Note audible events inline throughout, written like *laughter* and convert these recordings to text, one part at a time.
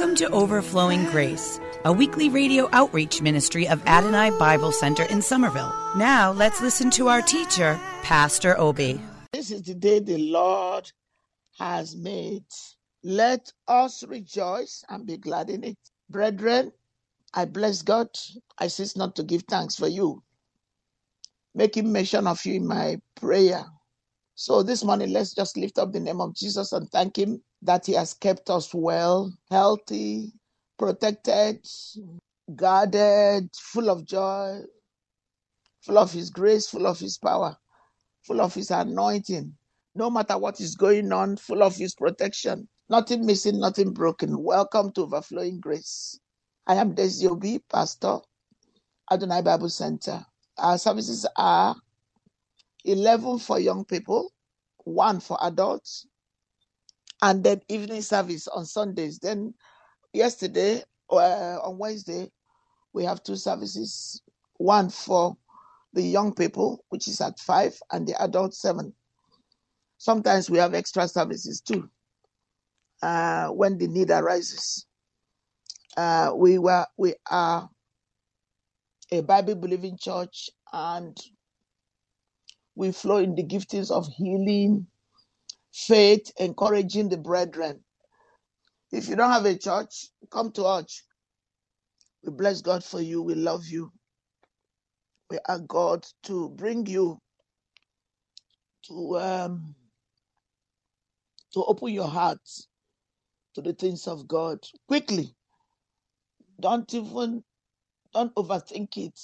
Welcome to Overflowing Grace, a weekly radio outreach ministry of Adonai Bible Center in Somerville. Now let's listen to our teacher, Pastor Obi. This is the day the Lord has made. Let us rejoice and be glad in it. Brethren, I bless God. I cease not to give thanks for you, making mention of you in my prayer. So this morning, let's just lift up the name of Jesus and thank Him that He has kept us well, healthy, protected, guarded, full of joy, full of His grace, full of His power, full of His anointing. No matter what is going on, full of His protection. Nothing missing, nothing broken. Welcome to Overflowing Grace. I am Desi Obi, Pastor, Adonai Bible Center. Our services are 11 for young people, one for adults, and then evening service on Sundays. Then yesterday, uh, on Wednesday, we have two services, one for the young people, which is at 5, and the adult 7. Sometimes we have extra services too uh, when the need arises. Uh, we were we are a Bible believing church and we flow in the giftings of healing, faith, encouraging the brethren. If you don't have a church, come to us. We bless God for you. We love you. We are God to bring you to um, to open your heart to the things of God quickly. Don't even don't overthink it.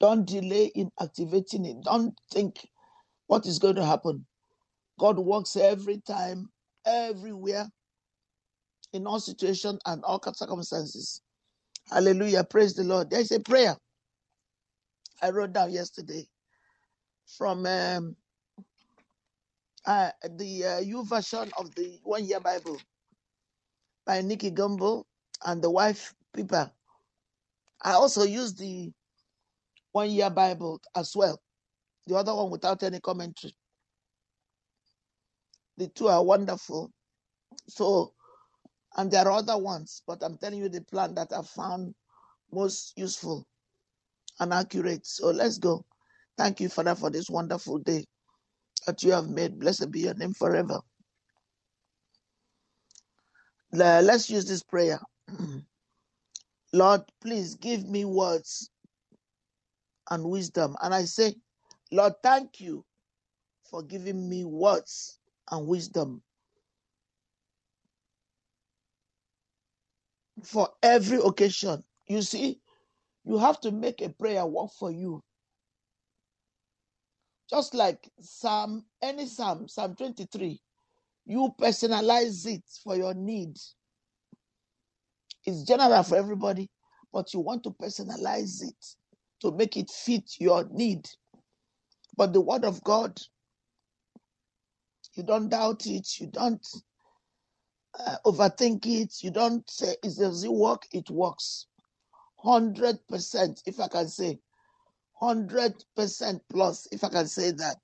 Don't delay in activating it. Don't think what is going to happen. God works every time, everywhere, in all situations and all circumstances. Hallelujah. Praise the Lord. There's a prayer I wrote down yesterday from um, uh, the uh, YouVersion of the One Year Bible by Nicky Gumbel and the wife Pippa. I also use the One Year Bible as well, the other one without any commentary. The two are wonderful. So, and there are other ones, but I'm telling you the plan that I found most useful and accurate. So let's go. Thank you, Father, for this wonderful day that you have made. Blessed be your name forever. Let's use this prayer. *clears throat* Lord, please give me words and wisdom. And I say, Lord, thank you for giving me words and wisdom for every occasion. You see, you have to make a prayer work for you. Just like Psalm, any Psalm, Psalm 23, you personalize it for your need. It's general for everybody, but you want to personalize it to make it fit your need. But the word of God, you don't doubt it, you don't uh, overthink it, you don't say, "Is does it work? It works. 100%, if I can say, 100% plus, if I can say that.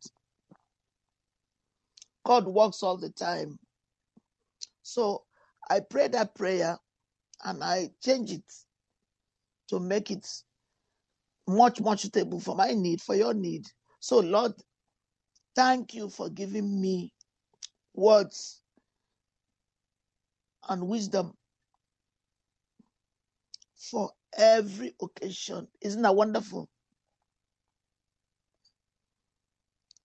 God works all the time. So I pray that prayer and I change it to make it much, much suitable for my need, for your need. So, Lord, thank you for giving me words and wisdom for every occasion. Isn't that wonderful?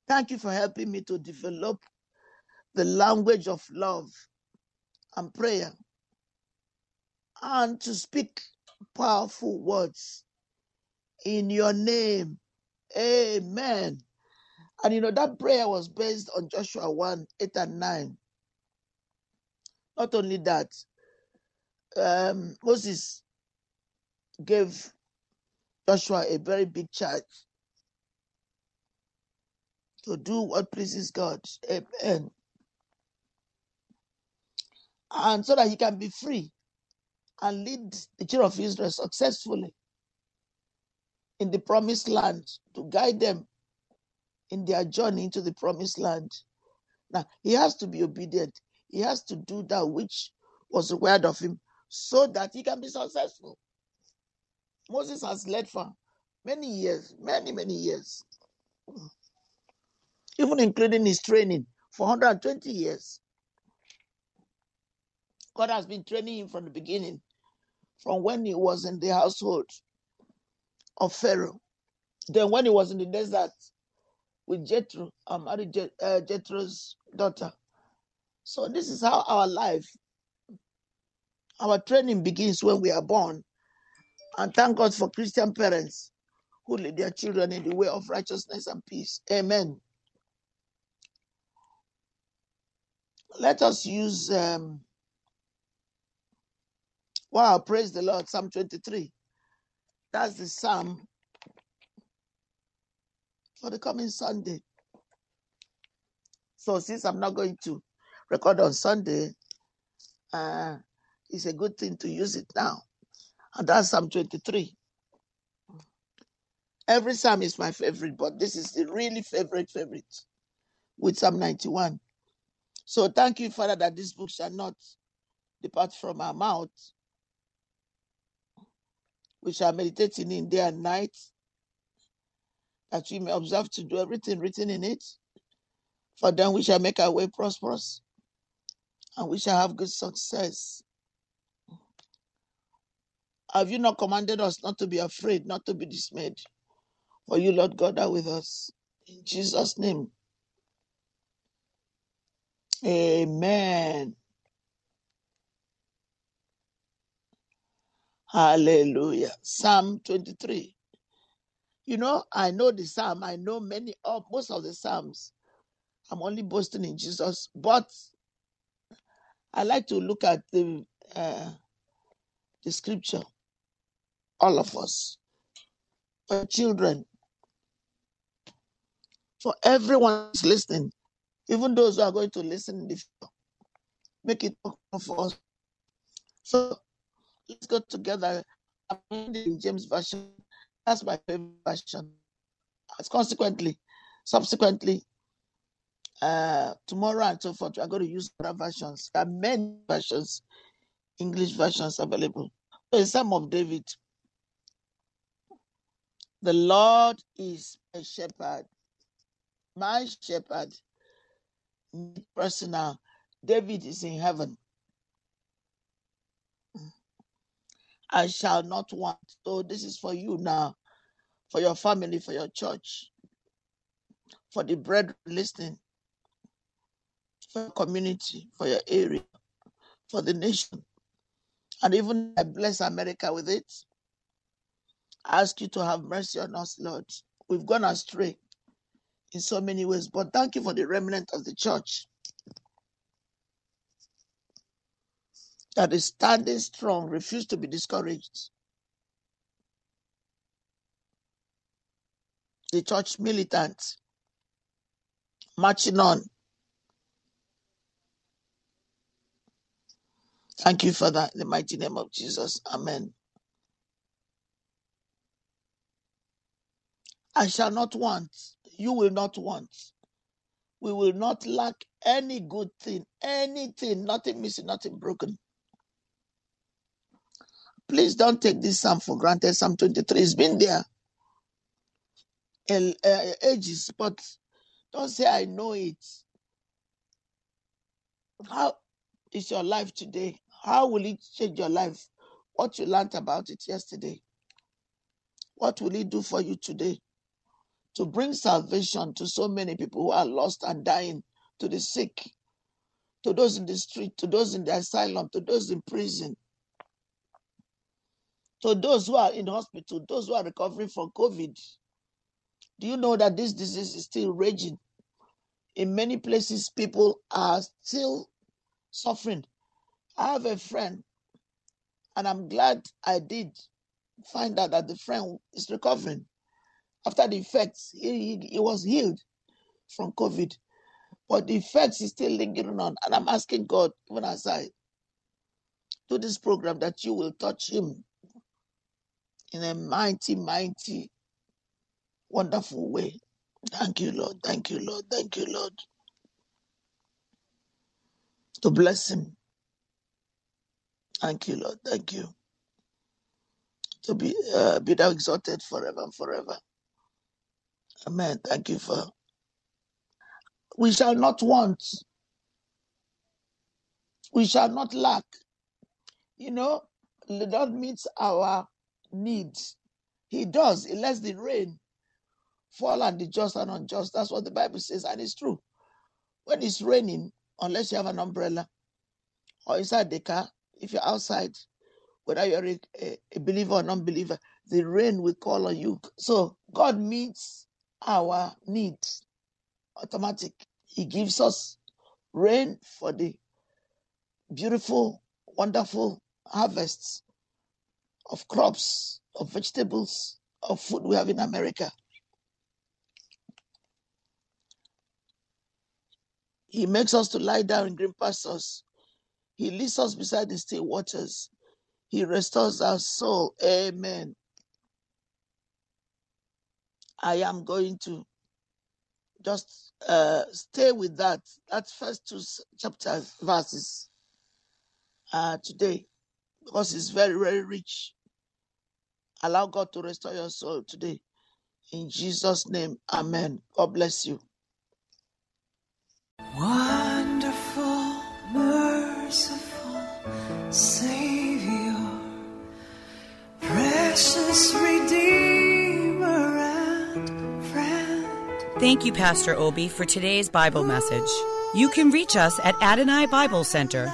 Thank you for helping me to develop the language of love and prayer and to speak powerful words in your name. Amen. And you know, that prayer was based on Joshua 1 8 and 9. Not only that, um, Moses gave Joshua a very big charge to do what pleases God. Amen. And so that he can be free and lead the children of Israel successfully in the promised land to guide them in their journey into the promised land. Now, he has to be obedient. He has to do that which was required of him so that he can be successful. Moses has led for many years, many, many years, even including his training for 120 years. God has been training him from the beginning, from when he was in the household of Pharaoh. Then, when he was in the desert with Jethro, I married Je- uh, Jethro's daughter. So, this is how our life, our training begins when we are born. And thank God for Christian parents who lead their children in the way of righteousness and peace. Amen. Let us use, um, wow, praise the Lord, Psalm 23. That's the psalm for the coming Sunday. So, since I'm not going to record on Sunday, uh, it's a good thing to use it now. And that's Psalm 23. Every psalm is my favorite, but this is the really favorite, favorite with Psalm 91. So thank you, Father, that this book shall not depart from our mouth. We shall meditate in it day and night, that we may observe to do everything written in it. For then we shall make our way prosperous, and we shall have good success. Have you not commanded us not to be afraid, not to be dismayed? For you, Lord God, are with us. In Jesus' name, amen. Hallelujah. Psalm 23. You know, I know the psalm. I know many of most of the psalms. I'm only boasting in Jesus, but I like to look at the uh, the scripture. All of us, for children, for everyone who's listening, even those who are going to listen make it for us. So let's go together. I'm reading James version. That's my favorite version. As consequently, subsequently, uh, tomorrow and so forth, we are going to use other versions. There are many versions, English versions available. So in Psalm of David, the Lord is my shepherd, my shepherd, personal. David is in heaven. I shall not want. So this is for you now, for your family, for your church, for the bread listening, for your community, for your area, for the nation. And even I bless America with it. I ask you to have mercy on us, Lord. We've gone astray in so many ways, but thank you for the remnant of the church that is standing strong, refuse to be discouraged. The church militant marching on. Thank you that in the mighty name of Jesus. Amen. I shall not want. You will not want. We will not lack any good thing, anything, nothing missing, nothing broken. Please don't take this psalm for granted. Psalm 23 has been there uh, ages, but don't say I know it. How is your life today? How will it change your life? What you learned about it yesterday? What will it do for you today? To bring salvation to so many people who are lost and dying, to the sick, to those in the street, to those in the asylum, to those in prison. To those who are in hospital, those who are recovering from COVID. Do you know that this disease is still raging? In many places, people are still suffering. I have a friend, and I'm glad I did find out that the friend is recovering. After the effects, he, he, he was healed from COVID, but the effects is still lingering on. And I'm asking God, even as I do this program, that you will touch him in a mighty, mighty, wonderful way. Thank you, Lord. Thank you, Lord. Thank you, Lord. To bless him. Thank you, Lord. Thank you. To be uh, be thou exalted forever and forever. Amen. Thank you for. We shall not want. We shall not lack. You know, the Lord meets our needs. He does. He lets the rain fall on the just and unjust. That's what the Bible says, and it's true. When it's raining, unless you have an umbrella or inside the car, if you're outside, whether you're a, a, believer or non-believer, the rain will call on you. So God meets our needs automatic. He gives us rain for the beautiful, wonderful harvests of crops, of vegetables, of food we have in America. He makes us to lie down in green pastures. He leads us beside the still waters. He restores our soul. Amen. I am going to just uh, stay with that. That first two chapters, verses uh, today, because it's very, very rich. Allow God to restore your soul today. In Jesus' name, Amen. God bless you. Wonderful, merciful Savior, precious Redeemer and friend. Thank you, Pastor Obi, for today's Bible message. You can reach us at Adonai Bible Center,